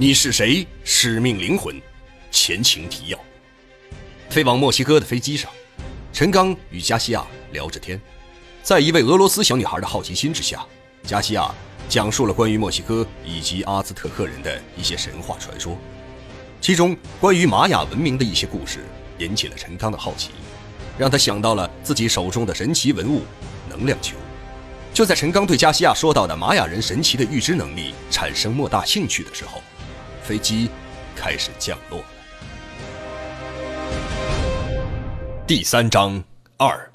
你是谁？使命灵魂，前情提要。飞往墨西哥的飞机上，陈刚与加西亚聊着天，在一位俄罗斯小女孩的好奇心之下，加西亚讲述了关于墨西哥以及阿兹特克人的一些神话传说，其中关于玛雅文明的一些故事引起了陈刚的好奇，让他想到了自己手中的神奇文物——能量球。就在陈刚对加西亚说到的玛雅人神奇的预知能力产生莫大兴趣的时候，飞机开始降落了。第三章二，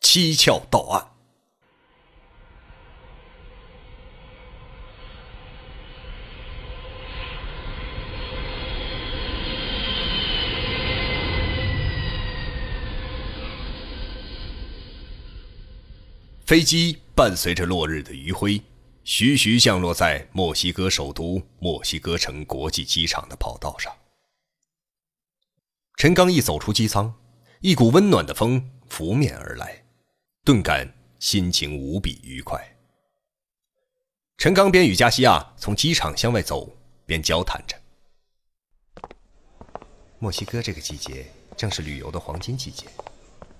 七窍到岸。飞机伴随着落日的余晖。徐徐降落在墨西哥首都墨西哥城国际机场的跑道上。陈刚一走出机舱，一股温暖的风拂面而来，顿感心情无比愉快。陈刚边与加西亚从机场向外走，边交谈着。墨西哥这个季节正是旅游的黄金季节，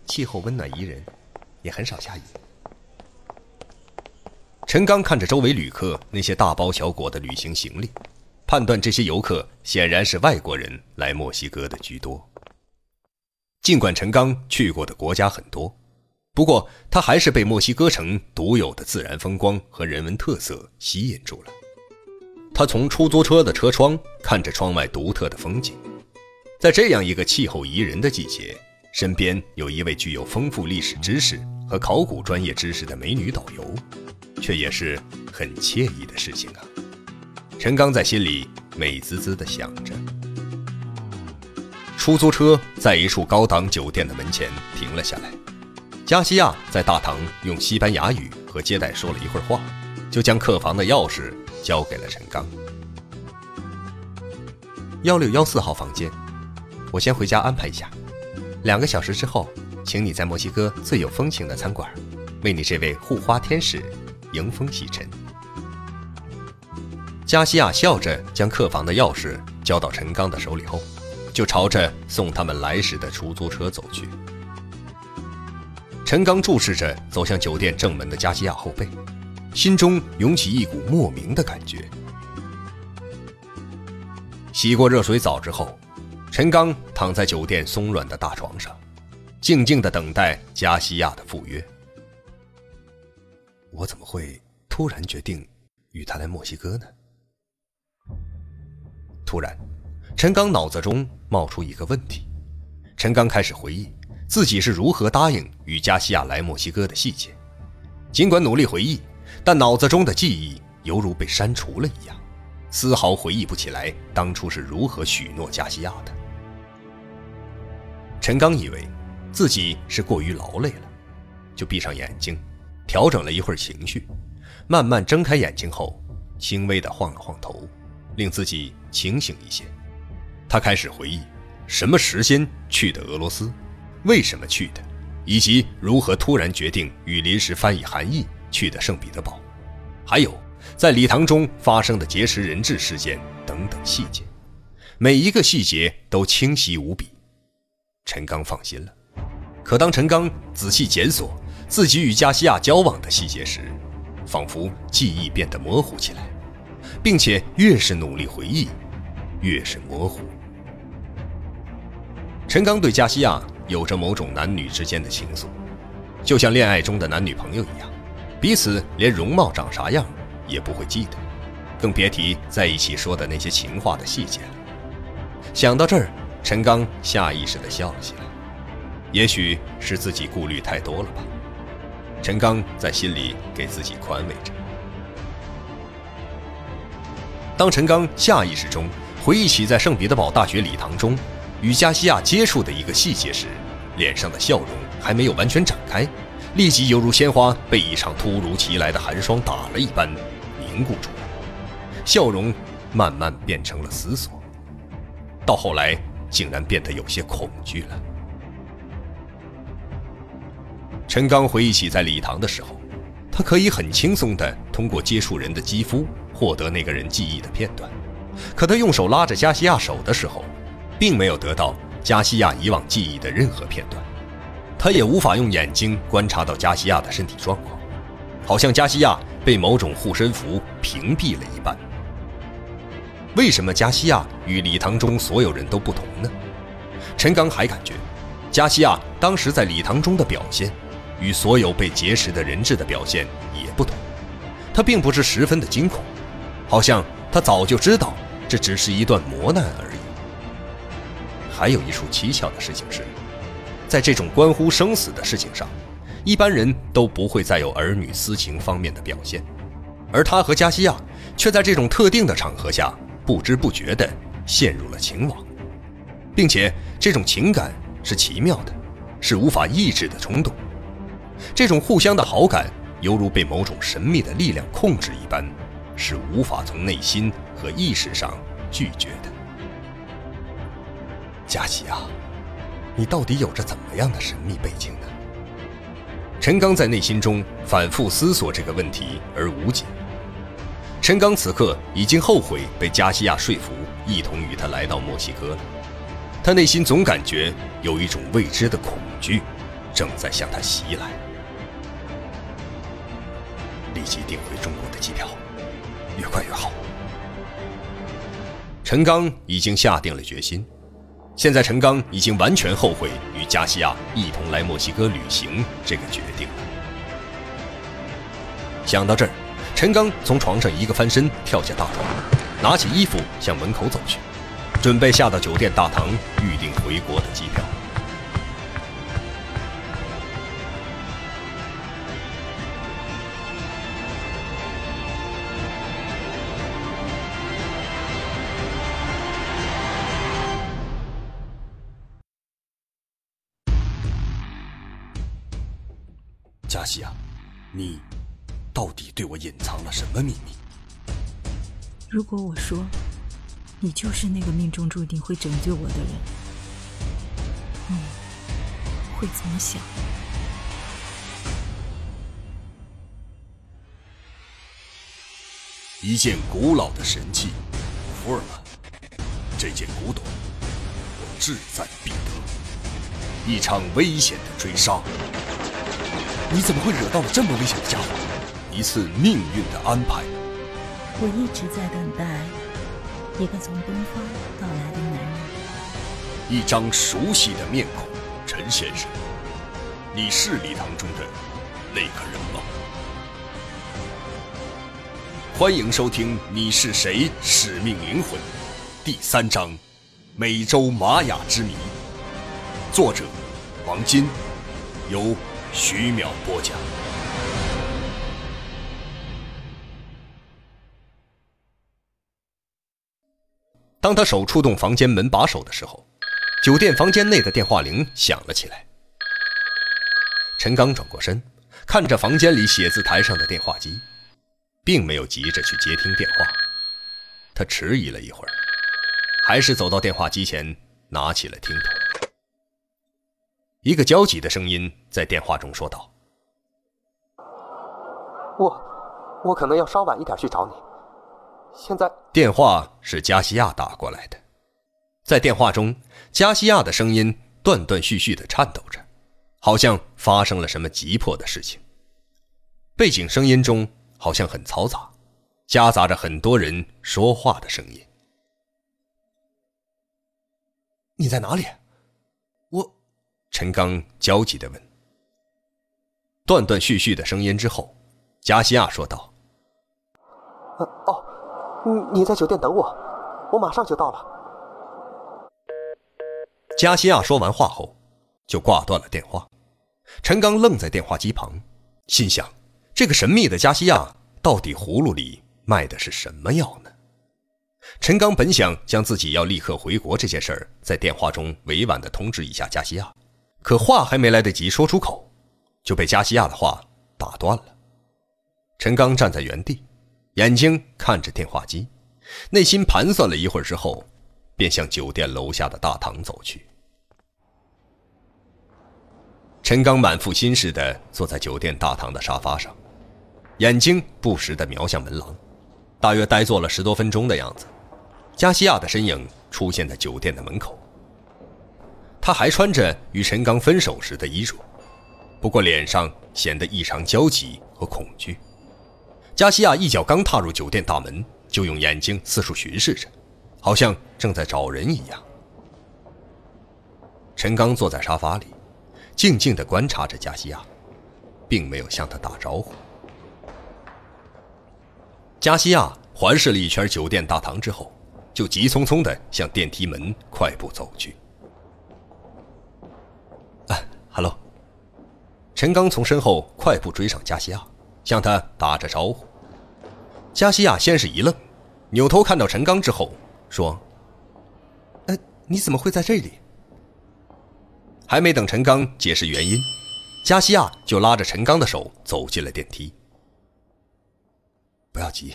气候温暖宜人，也很少下雨。陈刚看着周围旅客那些大包小裹的旅行行李，判断这些游客显然是外国人来墨西哥的居多。尽管陈刚去过的国家很多，不过他还是被墨西哥城独有的自然风光和人文特色吸引住了。他从出租车的车窗看着窗外独特的风景，在这样一个气候宜人的季节，身边有一位具有丰富历史知识和考古专业知识的美女导游。却也是很惬意的事情啊！陈刚在心里美滋滋地想着。出租车在一处高档酒店的门前停了下来。加西亚在大堂用西班牙语和接待说了一会儿话，就将客房的钥匙交给了陈刚。幺六幺四号房间，我先回家安排一下。两个小时之后，请你在墨西哥最有风情的餐馆，为你这位护花天使。迎风洗尘。加西亚笑着将客房的钥匙交到陈刚的手里后，就朝着送他们来时的出租车走去。陈刚注视着走向酒店正门的加西亚后背，心中涌起一股莫名的感觉。洗过热水澡之后，陈刚躺在酒店松软的大床上，静静的等待加西亚的赴约。我怎么会突然决定与他来墨西哥呢？突然，陈刚脑子中冒出一个问题。陈刚开始回忆自己是如何答应与加西亚来墨西哥的细节。尽管努力回忆，但脑子中的记忆犹如被删除了一样，丝毫回忆不起来当初是如何许诺加西亚的。陈刚以为自己是过于劳累了，就闭上眼睛。调整了一会儿情绪，慢慢睁开眼睛后，轻微的晃了晃头，令自己清醒一些。他开始回忆什么时间去的俄罗斯，为什么去的，以及如何突然决定与临时翻译韩毅去的圣彼得堡，还有在礼堂中发生的劫持人质事件等等细节，每一个细节都清晰无比。陈刚放心了。可当陈刚仔细检索，自己与加西亚交往的细节时，仿佛记忆变得模糊起来，并且越是努力回忆，越是模糊。陈刚对加西亚有着某种男女之间的情愫，就像恋爱中的男女朋友一样，彼此连容貌长啥样也不会记得，更别提在一起说的那些情话的细节了。想到这儿，陈刚下意识地笑了起来，也许是自己顾虑太多了吧。陈刚在心里给自己宽慰着。当陈刚下意识中回忆起在圣彼得堡大学礼堂中与加西亚接触的一个细节时，脸上的笑容还没有完全展开，立即犹如鲜花被一场突如其来的寒霜打了一般凝固住，笑容慢慢变成了思索，到后来竟然变得有些恐惧了。陈刚回忆起在礼堂的时候，他可以很轻松地通过接触人的肌肤获得那个人记忆的片段，可他用手拉着加西亚手的时候，并没有得到加西亚以往记忆的任何片段，他也无法用眼睛观察到加西亚的身体状况，好像加西亚被某种护身符屏蔽了一般。为什么加西亚与礼堂中所有人都不同呢？陈刚还感觉，加西亚当时在礼堂中的表现，与所有被劫持的人质的表现也不同。他并不是十分的惊恐，好像他早就知道这只是一段磨难而已。还有一处蹊跷的事情是，在这种关乎生死的事情上，一般人都不会再有儿女私情方面的表现，而他和加西亚却在这种特定的场合下。不知不觉地陷入了情网，并且这种情感是奇妙的，是无法抑制的冲动。这种互相的好感，犹如被某种神秘的力量控制一般，是无法从内心和意识上拒绝的。佳琪啊，你到底有着怎么样的神秘背景呢？陈刚在内心中反复思索这个问题而无解。陈刚此刻已经后悔被加西亚说服，一同与他来到墨西哥了。他内心总感觉有一种未知的恐惧，正在向他袭来。立即订回中国的机票，越快越好。陈刚已经下定了决心，现在陈刚已经完全后悔与加西亚一同来墨西哥旅行这个决定。想到这儿。陈刚从床上一个翻身，跳下大床，拿起衣服向门口走去，准备下到酒店大堂预订回国的机票。加西亚，你。到底对我隐藏了什么秘密？如果我说，你就是那个命中注定会拯救我的人，你会怎么想？一件古老的神器，福尔曼，这件古董，我志在必得。一场危险的追杀，你怎么会惹到了这么危险的家伙？一次命运的安排。我一直在等待一个从东方到来的男人。一张熟悉的面孔，陈先生，你是礼堂中的那个人吗？欢迎收听《你是谁？使命灵魂》第三章《美洲玛雅之谜》，作者王金，由徐淼播讲。当他手触动房间门把手的时候，酒店房间内的电话铃响了起来。陈刚转过身，看着房间里写字台上的电话机，并没有急着去接听电话。他迟疑了一会儿，还是走到电话机前，拿起了听筒。一个焦急的声音在电话中说道：“我，我可能要稍晚一点去找你。”现在电话是加西亚打过来的，在电话中，加西亚的声音断断续续的颤抖着，好像发生了什么急迫的事情。背景声音中好像很嘈杂，夹杂着很多人说话的声音。你在哪里？我，陈刚焦急地问。断断续续的声音之后，加西亚说道：“哦。”你你在酒店等我，我马上就到了。加西亚说完话后，就挂断了电话。陈刚愣在电话机旁，心想：这个神秘的加西亚到底葫芦里卖的是什么药呢？陈刚本想将自己要立刻回国这件事儿在电话中委婉地通知一下加西亚，可话还没来得及说出口，就被加西亚的话打断了。陈刚站在原地。眼睛看着电话机，内心盘算了一会儿之后，便向酒店楼下的大堂走去。陈刚满腹心事地坐在酒店大堂的沙发上，眼睛不时地瞄向门廊，大约呆坐了十多分钟的样子。加西亚的身影出现在酒店的门口。他还穿着与陈刚分手时的衣着，不过脸上显得异常焦急和恐惧。加西亚一脚刚踏入酒店大门，就用眼睛四处巡视着，好像正在找人一样。陈刚坐在沙发里，静静地观察着加西亚，并没有向他打招呼。加西亚环视了一圈酒店大堂之后，就急匆匆地向电梯门快步走去。啊，Hello。陈刚从身后快步追上加西亚，向他打着招呼。加西亚先是一愣，扭头看到陈刚之后，说：“呃，你怎么会在这里？”还没等陈刚解释原因，加西亚就拉着陈刚的手走进了电梯。不要急，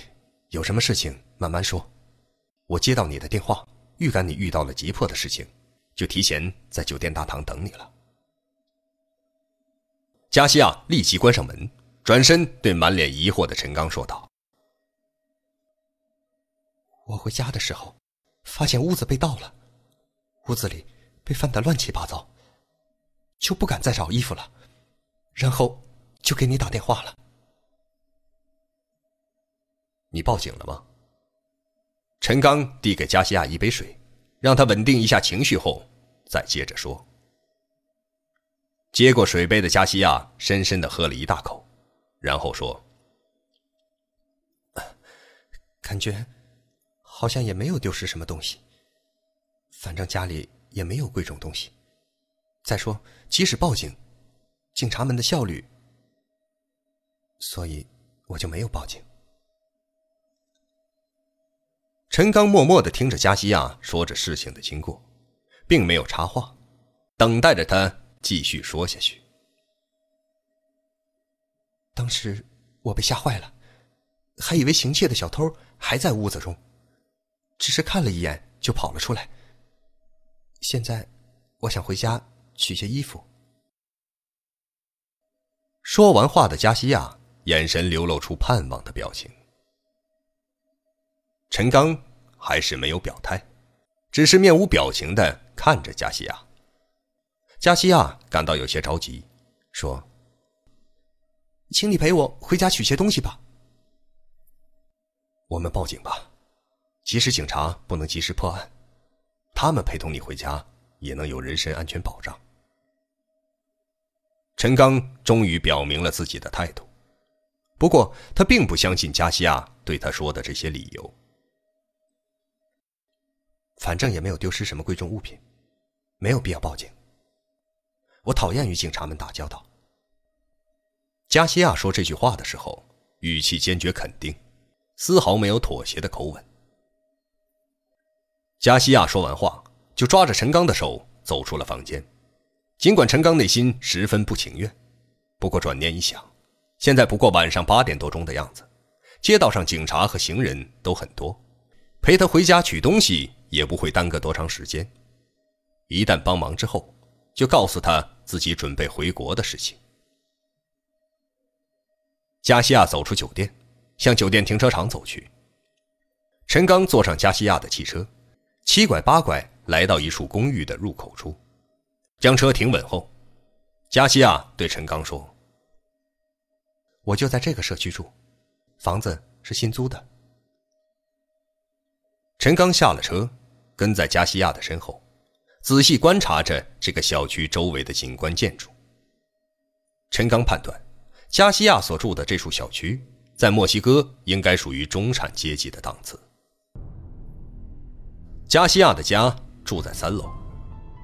有什么事情慢慢说。我接到你的电话，预感你遇到了急迫的事情，就提前在酒店大堂等你了。加西亚立即关上门，转身对满脸疑惑的陈刚说道：“我回家的时候，发现屋子被盗了，屋子里被翻得乱七八糟。”就不敢再找衣服了，然后就给你打电话了。你报警了吗？陈刚递给加西亚一杯水，让他稳定一下情绪后，再接着说。接过水杯的加西亚深深的喝了一大口，然后说：“感觉好像也没有丢失什么东西，反正家里也没有贵重东西。”再说，即使报警，警察们的效率，所以我就没有报警。陈刚默默的听着加西亚说着事情的经过，并没有插话，等待着他继续说下去。当时我被吓坏了，还以为行窃的小偷还在屋子中，只是看了一眼就跑了出来。现在，我想回家。取些衣服。说完话的加西亚眼神流露出盼望的表情。陈刚还是没有表态，只是面无表情的看着加西亚。加西亚感到有些着急，说：“请你陪我回家取些东西吧。”我们报警吧，即使警察不能及时破案，他们陪同你回家也能有人身安全保障。陈刚终于表明了自己的态度，不过他并不相信加西亚对他说的这些理由。反正也没有丢失什么贵重物品，没有必要报警。我讨厌与警察们打交道。加西亚说这句话的时候，语气坚决肯定，丝毫没有妥协的口吻。加西亚说完话，就抓着陈刚的手走出了房间。尽管陈刚内心十分不情愿，不过转念一想，现在不过晚上八点多钟的样子，街道上警察和行人都很多，陪他回家取东西也不会耽搁多长时间。一旦帮忙之后，就告诉他自己准备回国的事情。加西亚走出酒店，向酒店停车场走去。陈刚坐上加西亚的汽车，七拐八拐来到一处公寓的入口处。将车停稳后，加西亚对陈刚说：“我就在这个社区住，房子是新租的。”陈刚下了车，跟在加西亚的身后，仔细观察着这个小区周围的景观建筑。陈刚判断，加西亚所住的这处小区在墨西哥应该属于中产阶级的档次。加西亚的家住在三楼，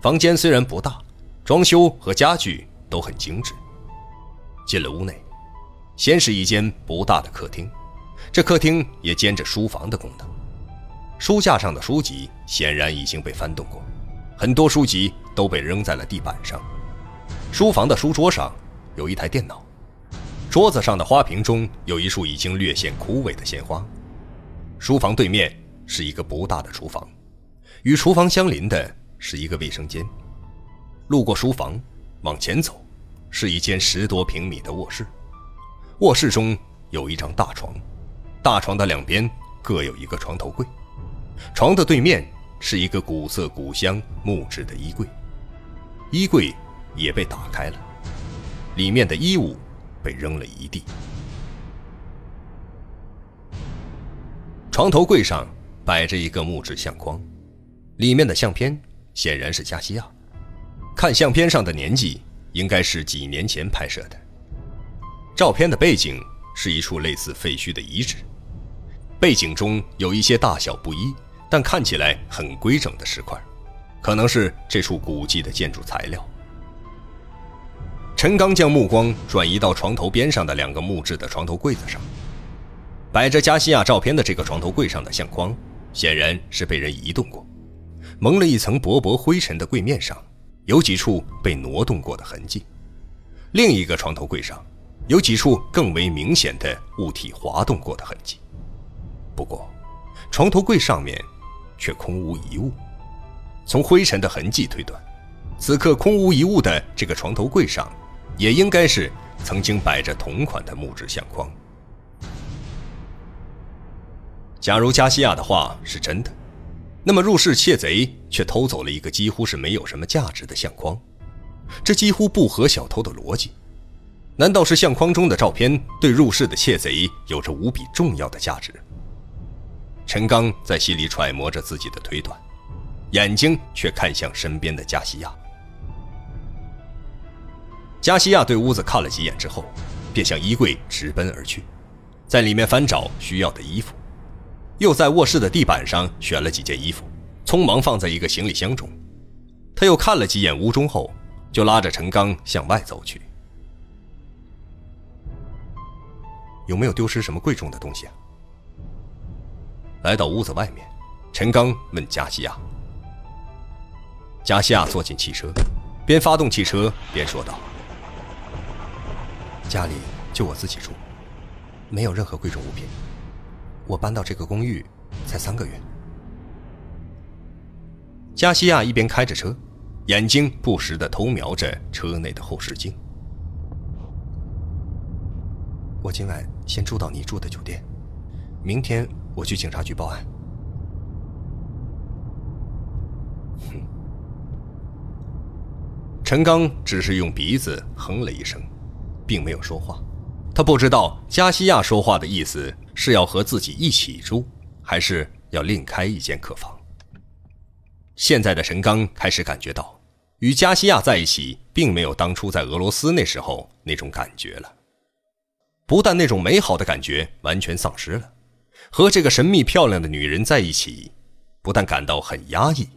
房间虽然不大。装修和家具都很精致。进了屋内，先是一间不大的客厅，这客厅也兼着书房的功能。书架上的书籍显然已经被翻动过，很多书籍都被扔在了地板上。书房的书桌上有一台电脑，桌子上的花瓶中有一束已经略显枯萎的鲜花。书房对面是一个不大的厨房，与厨房相邻的是一个卫生间。路过书房，往前走，是一间十多平米的卧室。卧室中有一张大床，大床的两边各有一个床头柜，床的对面是一个古色古香木质的衣柜，衣柜也被打开了，里面的衣物被扔了一地。床头柜上摆着一个木质相框，里面的相片显然是加西亚。看相片上的年纪，应该是几年前拍摄的。照片的背景是一处类似废墟的遗址，背景中有一些大小不一，但看起来很规整的石块，可能是这处古迹的建筑材料。陈刚将目光转移到床头边上的两个木质的床头柜子上，摆着加西亚照片的这个床头柜上的相框，显然是被人移动过，蒙了一层薄薄灰尘的柜面上，有几处被挪动过的痕迹。另一个床头柜上。有几处更为明显的物体滑动过的痕迹，不过，床头柜上面却空无一物。从灰尘的痕迹推断，此刻空无一物的这个床头柜上，也应该是曾经摆着同款的木质相框。假如加西亚的话是真的，那么入室窃贼却偷走了一个几乎是没有什么价值的相框，这几乎不合小偷的逻辑。难道是相框中的照片对入室的窃贼有着无比重要的价值？陈刚在心里揣摩着自己的推断，眼睛却看向身边的加西亚。加西亚对屋子看了几眼之后，便向衣柜直奔而去，在里面翻找需要的衣服，又在卧室的地板上选了几件衣服，匆忙放在一个行李箱中。他又看了几眼屋中后，就拉着陈刚向外走去。有没有丢失什么贵重的东西啊？来到屋子外面，陈刚问加西亚。加西亚坐进汽车，边发动汽车边说道：“家里就我自己住，没有任何贵重物品。我搬到这个公寓才三个月。”加西亚一边开着车，眼睛不时的偷瞄着车内的后视镜。我今晚先住到你住的酒店，明天我去警察局报案。哼，陈刚只是用鼻子哼了一声，并没有说话。他不知道加西亚说话的意思是要和自己一起住，还是要另开一间客房。现在的陈刚开始感觉到，与加西亚在一起，并没有当初在俄罗斯那时候那种感觉了。不但那种美好的感觉完全丧失了，和这个神秘漂亮的女人在一起，不但感到很压抑，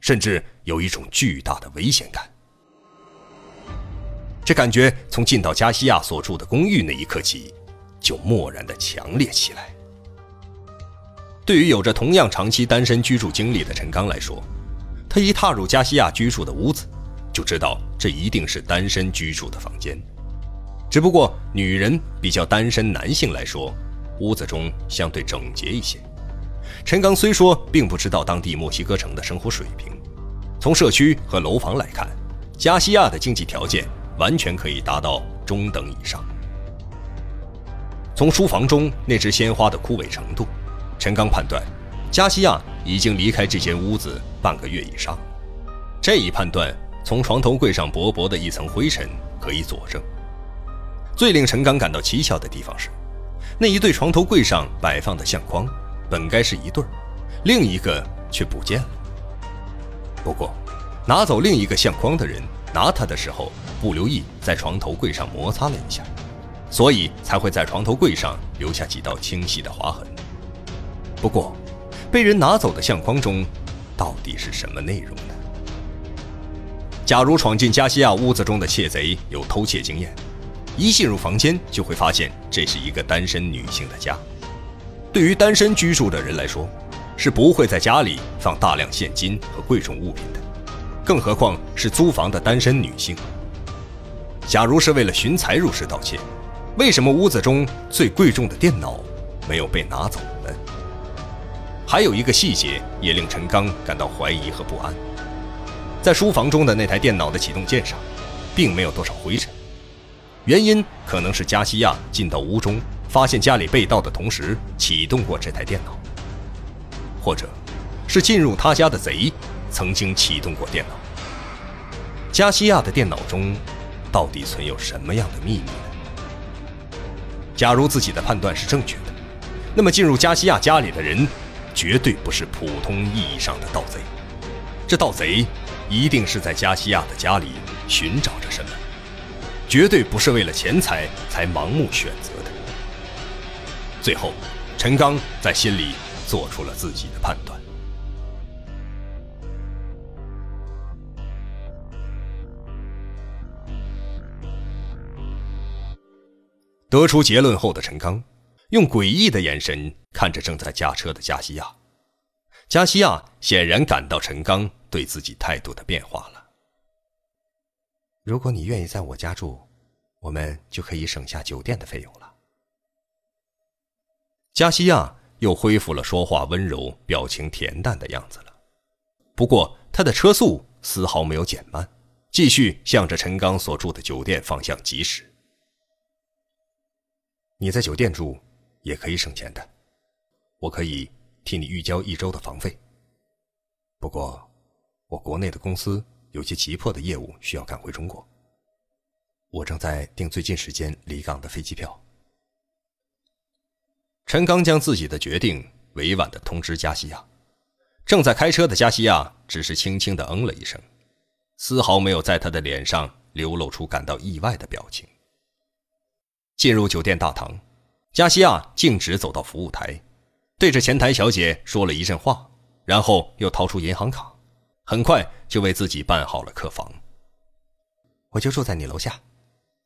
甚至有一种巨大的危险感。这感觉从进到加西亚所住的公寓那一刻起，就蓦然的强烈起来。对于有着同样长期单身居住经历的陈刚来说，他一踏入加西亚居住的屋子，就知道这一定是单身居住的房间。只不过，女人比较单身男性来说，屋子中相对整洁一些。陈刚虽说并不知道当地墨西哥城的生活水平，从社区和楼房来看，加西亚的经济条件完全可以达到中等以上。从书房中那只鲜花的枯萎程度，陈刚判断，加西亚已经离开这间屋子半个月以上。这一判断，从床头柜上薄薄的一层灰尘可以佐证。最令陈刚感到蹊跷的地方是，那一对床头柜上摆放的相框，本该是一对儿，另一个却不见了。不过，拿走另一个相框的人拿它的时候不留意在床头柜上摩擦了一下，所以才会在床头柜上留下几道清晰的划痕。不过，被人拿走的相框中，到底是什么内容呢？假如闯进加西亚屋子中的窃贼有偷窃经验。一进入房间，就会发现这是一个单身女性的家。对于单身居住的人来说，是不会在家里放大量现金和贵重物品的，更何况是租房的单身女性。假如是为了寻财入室盗窃，为什么屋子中最贵重的电脑没有被拿走呢？还有一个细节也令陈刚感到怀疑和不安，在书房中的那台电脑的启动键上，并没有多少灰尘。原因可能是加西亚进到屋中，发现家里被盗的同时启动过这台电脑，或者是进入他家的贼曾经启动过电脑。加西亚的电脑中到底存有什么样的秘密呢？假如自己的判断是正确的，那么进入加西亚家里的人绝对不是普通意义上的盗贼，这盗贼一定是在加西亚的家里寻找着什么，绝对不是为了钱财才盲目选择的。最后，陈刚在心里做出了自己的判断。得出结论后的陈刚，用诡异的眼神看着正在驾车的加西亚。加西亚显然感到陈刚对自己态度的变化了。如果你愿意在我家住，我们就可以省下酒店的费用了。加西亚又恢复了说话温柔、表情恬淡的样子了。不过，他的车速丝毫没有减慢，继续向着陈刚所住的酒店方向疾驶。你在酒店住也可以省钱的，我可以替你预交一周的房费。不过，我国内的公司有些急迫的业务需要赶回中国，我正在订最近时间离港的飞机票。陈刚将自己的决定委婉的通知加西亚，正在开车的加西亚只是轻轻的嗯了一声，丝毫没有在他的脸上流露出感到意外的表情。进入酒店大堂，加西亚径直走到服务台，对着前台小姐说了一阵话，然后又掏出银行卡，很快就为自己办好了客房。我就住在你楼下，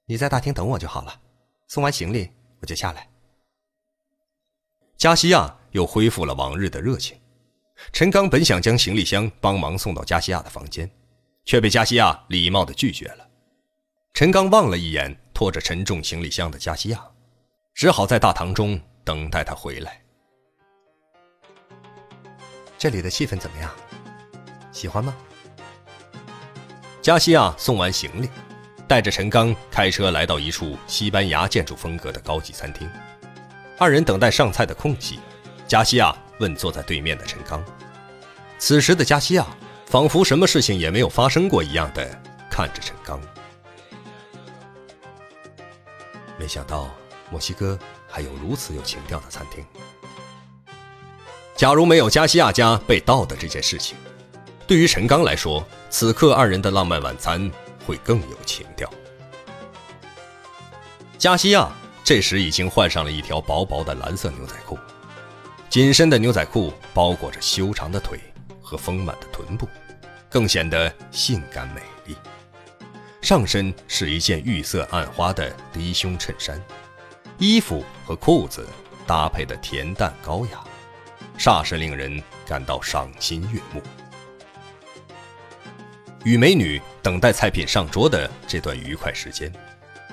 你在大厅等我就好了。送完行李我就下来。加西亚又恢复了往日的热情。陈刚本想将行李箱帮忙送到加西亚的房间，却被加西亚礼貌的拒绝了。陈刚望了一眼。拖着沉重行李箱的加西亚，只好在大堂中等待他回来。这里的气氛怎么样？喜欢吗？加西亚送完行李，带着陈刚开车来到一处西班牙建筑风格的高级餐厅。二人等待上菜的空隙，加西亚问坐在对面的陈刚。此时的加西亚仿佛什么事情也没有发生过一样的看着陈刚。没想到墨西哥还有如此有情调的餐厅。假如没有加西亚家被盗的这件事情，对于陈刚来说，此刻二人的浪漫晚餐会更有情调。加西亚这时已经换上了一条薄薄的蓝色牛仔裤，紧身的牛仔裤包裹着修长的腿和丰满的臀部，更显得性感美丽。上身是一件玉色暗花的低胸衬衫，衣服和裤子搭配的恬淡高雅，煞是令人感到赏心悦目。与美女等待菜品上桌的这段愉快时间，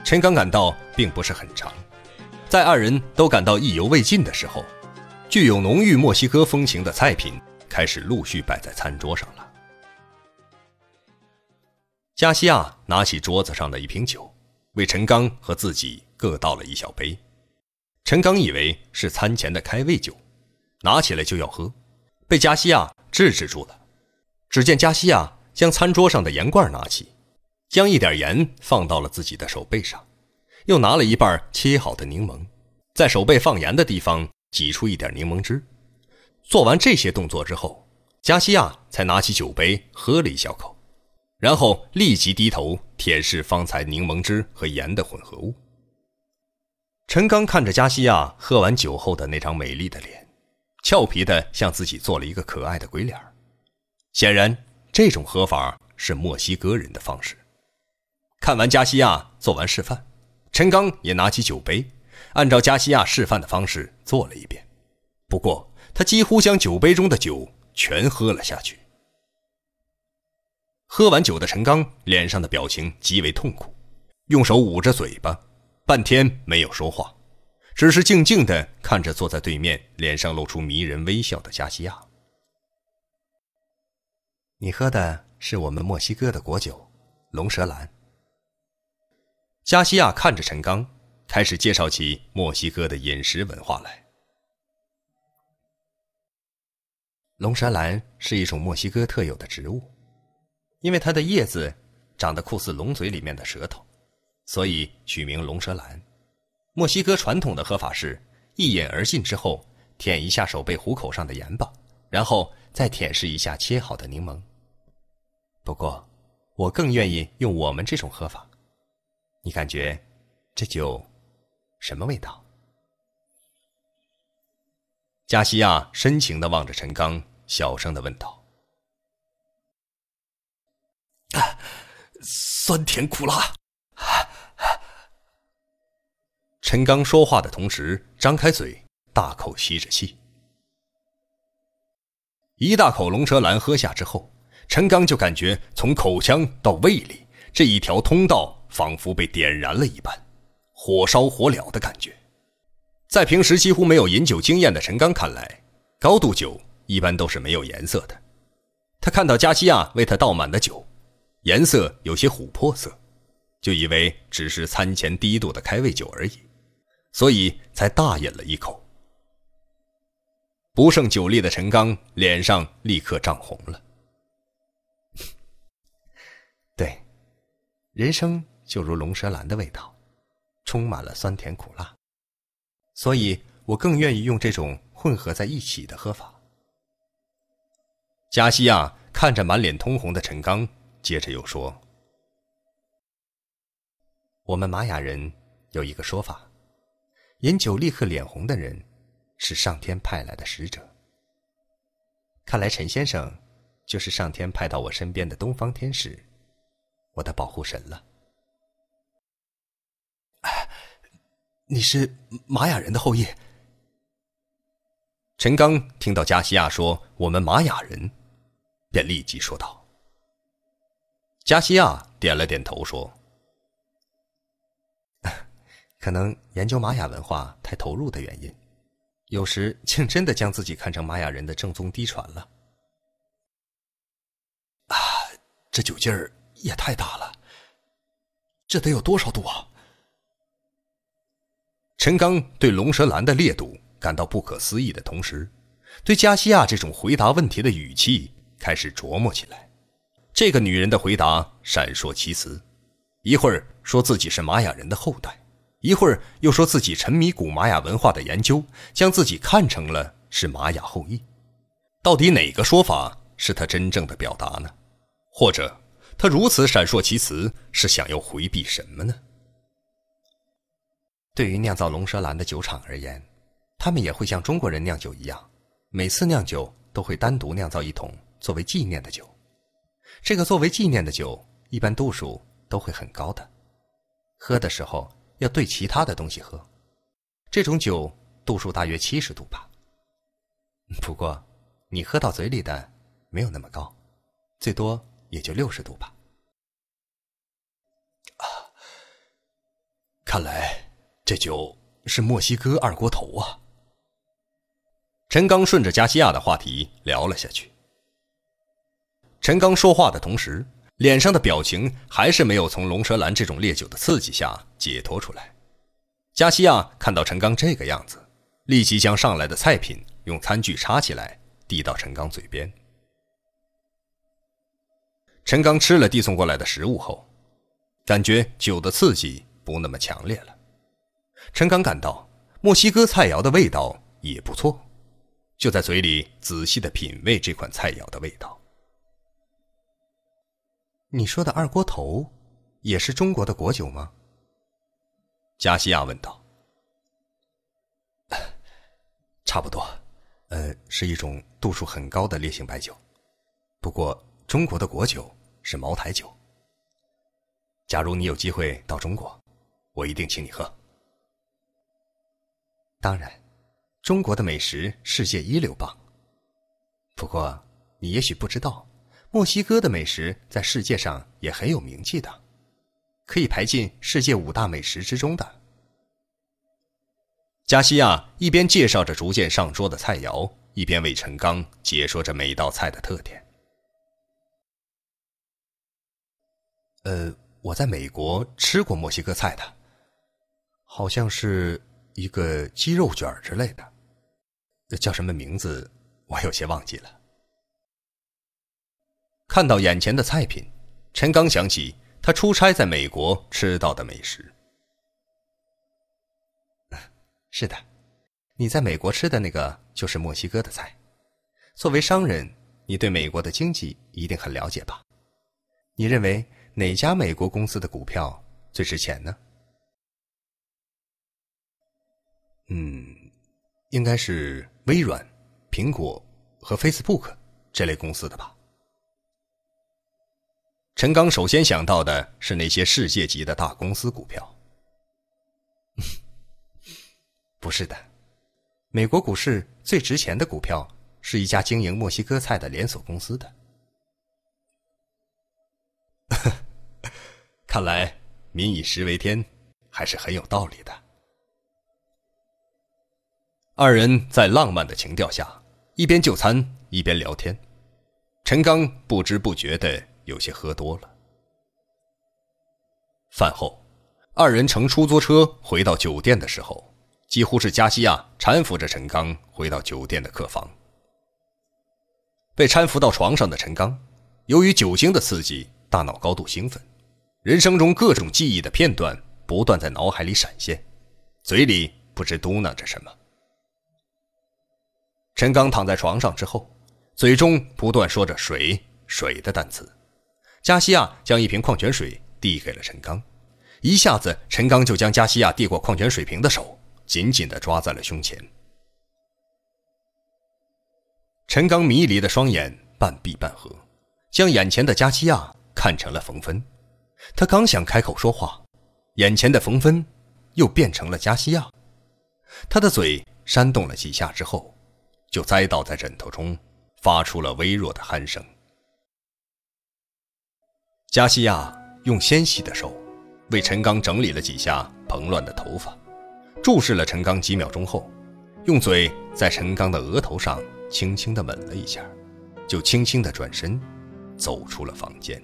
陈刚感到并不是很长。在二人都感到意犹未尽的时候，具有浓郁墨西哥风情的菜品开始陆续摆在餐桌上了。加西亚拿起桌子上的一瓶酒，为陈刚和自己各倒了一小杯。陈刚以为是餐前的开胃酒，拿起来就要喝，被加西亚制止住了。只见加西亚将餐桌上的盐罐拿起，将一点盐放到了自己的手背上，又拿了一半切好的柠檬，在手背放盐的地方挤出一点柠檬汁。做完这些动作之后，加西亚才拿起酒杯喝了一小口。然后立即低头舔舐方才柠檬汁和盐的混合物。陈刚看着加西亚喝完酒后的那张美丽的脸，俏皮的向自己做了一个可爱的鬼脸显然，这种喝法是墨西哥人的方式。看完加西亚做完示范，陈刚也拿起酒杯，按照加西亚示范的方式做了一遍。不过，他几乎将酒杯中的酒全喝了下去。喝完酒的陈刚脸上的表情极为痛苦，用手捂着嘴巴，半天没有说话，只是静静的看着坐在对面、脸上露出迷人微笑的加西亚。你喝的是我们墨西哥的国酒——龙舌兰。加西亚看着陈刚，开始介绍起墨西哥的饮食文化来。龙舌兰是一种墨西哥特有的植物，因为它的叶子长得酷似龙嘴里面的舌头，所以取名龙舌兰。墨西哥传统的喝法是一饮而尽之后，舔一下手背虎口上的盐巴，然后再舔舐一下切好的柠檬。不过，我更愿意用我们这种喝法。你感觉这酒什么味道？加西亚深情的望着陈刚，小声的问道：“酸甜苦辣。”陈刚说话的同时，张开嘴，大口吸着气。一大口龙舌兰喝下之后，陈刚就感觉从口腔到胃里这一条通道仿佛被点燃了一般，火烧火燎的感觉。在平时几乎没有饮酒经验的陈刚看来，高度酒一般都是没有颜色的。他看到加西亚为他倒满的酒，颜色有些琥珀色，就以为只是餐前低度的开胃酒而已，所以才大饮了一口。不胜酒力的陈刚脸上立刻涨红了。人生就如龙舌兰的味道，充满了酸甜苦辣。所以我更愿意用这种混合在一起的喝法。加西亚看着满脸通红的陈刚，接着又说：“我们玛雅人有一个说法，饮酒立刻脸红的人，是上天派来的使者。看来陈先生就是上天派到我身边的东方天使，我的保护神了。”你是玛雅人的后裔。陈刚听到加西亚说“我们玛雅人”，便立即说道：“加西亚点了点头，说：‘可能研究玛雅文化太投入的原因，有时竟真的将自己看成玛雅人的正宗嫡传了。’啊，这酒劲儿也太大了，这得有多少度啊？”陈刚对龙舌兰的烈度感到不可思议的同时，对加西亚这种回答问题的语气开始琢磨起来。这个女人的回答闪烁其词，一会儿说自己是玛雅人的后代，一会儿又说自己沉迷古玛雅文化的研究，将自己看成了是玛雅后裔。到底哪个说法是他真正的表达呢？或者，他如此闪烁其词是想要回避什么呢？对于酿造龙舌兰的酒厂而言，他们也会像中国人酿酒一样，每次酿酒都会单独酿造一桶作为纪念的酒。这个作为纪念的酒，一般度数都会很高的，喝的时候要兑其他的东西喝。这种酒度数大约七十度吧。不过，你喝到嘴里的没有那么高，最多也就六十度吧。啊，看来。这酒是墨西哥二锅头啊！陈刚顺着加西亚的话题聊了下去。陈刚说话的同时，脸上的表情还是没有从龙舌兰这种烈酒的刺激下解脱出来。加西亚看到陈刚这个样子，立即将上来的菜品用餐具插起来，递到陈刚嘴边。陈刚吃了递送过来的食物后，感觉酒的刺激不那么强烈了。陈刚感到墨西哥菜肴的味道也不错，就在嘴里仔细的品味这款菜肴的味道。你说的二锅头，也是中国的国酒吗？加西亚问道。差不多，呃，是一种度数很高的烈性白酒。不过中国的国酒是茅台酒。假如你有机会到中国，我一定请你喝。当然，中国的美食世界一流棒。不过，你也许不知道，墨西哥的美食在世界上也很有名气的，可以排进世界五大美食之中的。加西亚一边介绍着逐渐上桌的菜肴，一边为陈刚解说着每道菜的特点。呃，我在美国吃过墨西哥菜的，好像是。一个鸡肉卷之类的，叫什么名字？我有些忘记了。看到眼前的菜品，陈刚想起他出差在美国吃到的美食。是的，你在美国吃的那个就是墨西哥的菜。作为商人，你对美国的经济一定很了解吧？你认为哪家美国公司的股票最值钱呢？嗯，应该是微软、苹果和 Facebook 这类公司的吧。陈刚首先想到的是那些世界级的大公司股票。不是的，美国股市最值钱的股票是一家经营墨西哥菜的连锁公司的。看来“民以食为天”还是很有道理的。二人在浪漫的情调下，一边就餐一边聊天。陈刚不知不觉的。有些喝多了。饭后，二人乘出租车回到酒店的时候，几乎是加西亚搀扶着陈刚回到酒店的客房。被搀扶到床上的陈刚，由于酒精的刺激，大脑高度兴奋，人生中各种记忆的片段不断在脑海里闪现，嘴里不知嘟囔着什么。陈刚躺在床上之后，嘴中不断说着“水水”的单词。加西亚将一瓶矿泉水递给了陈刚，一下子，陈刚就将加西亚递过矿泉水瓶的手紧紧地抓在了胸前。陈刚迷离的双眼半闭半合，将眼前的加西亚看成了冯芬。他刚想开口说话，眼前的冯芬又变成了加西亚。他的嘴扇动了几下之后，就栽倒在枕头中，发出了微弱的鼾声。加西亚用纤细的手为陈刚整理了几下蓬乱的头发，注视了陈刚几秒钟后，用嘴在陈刚的额头上轻轻地吻了一下，就轻轻地转身走出了房间。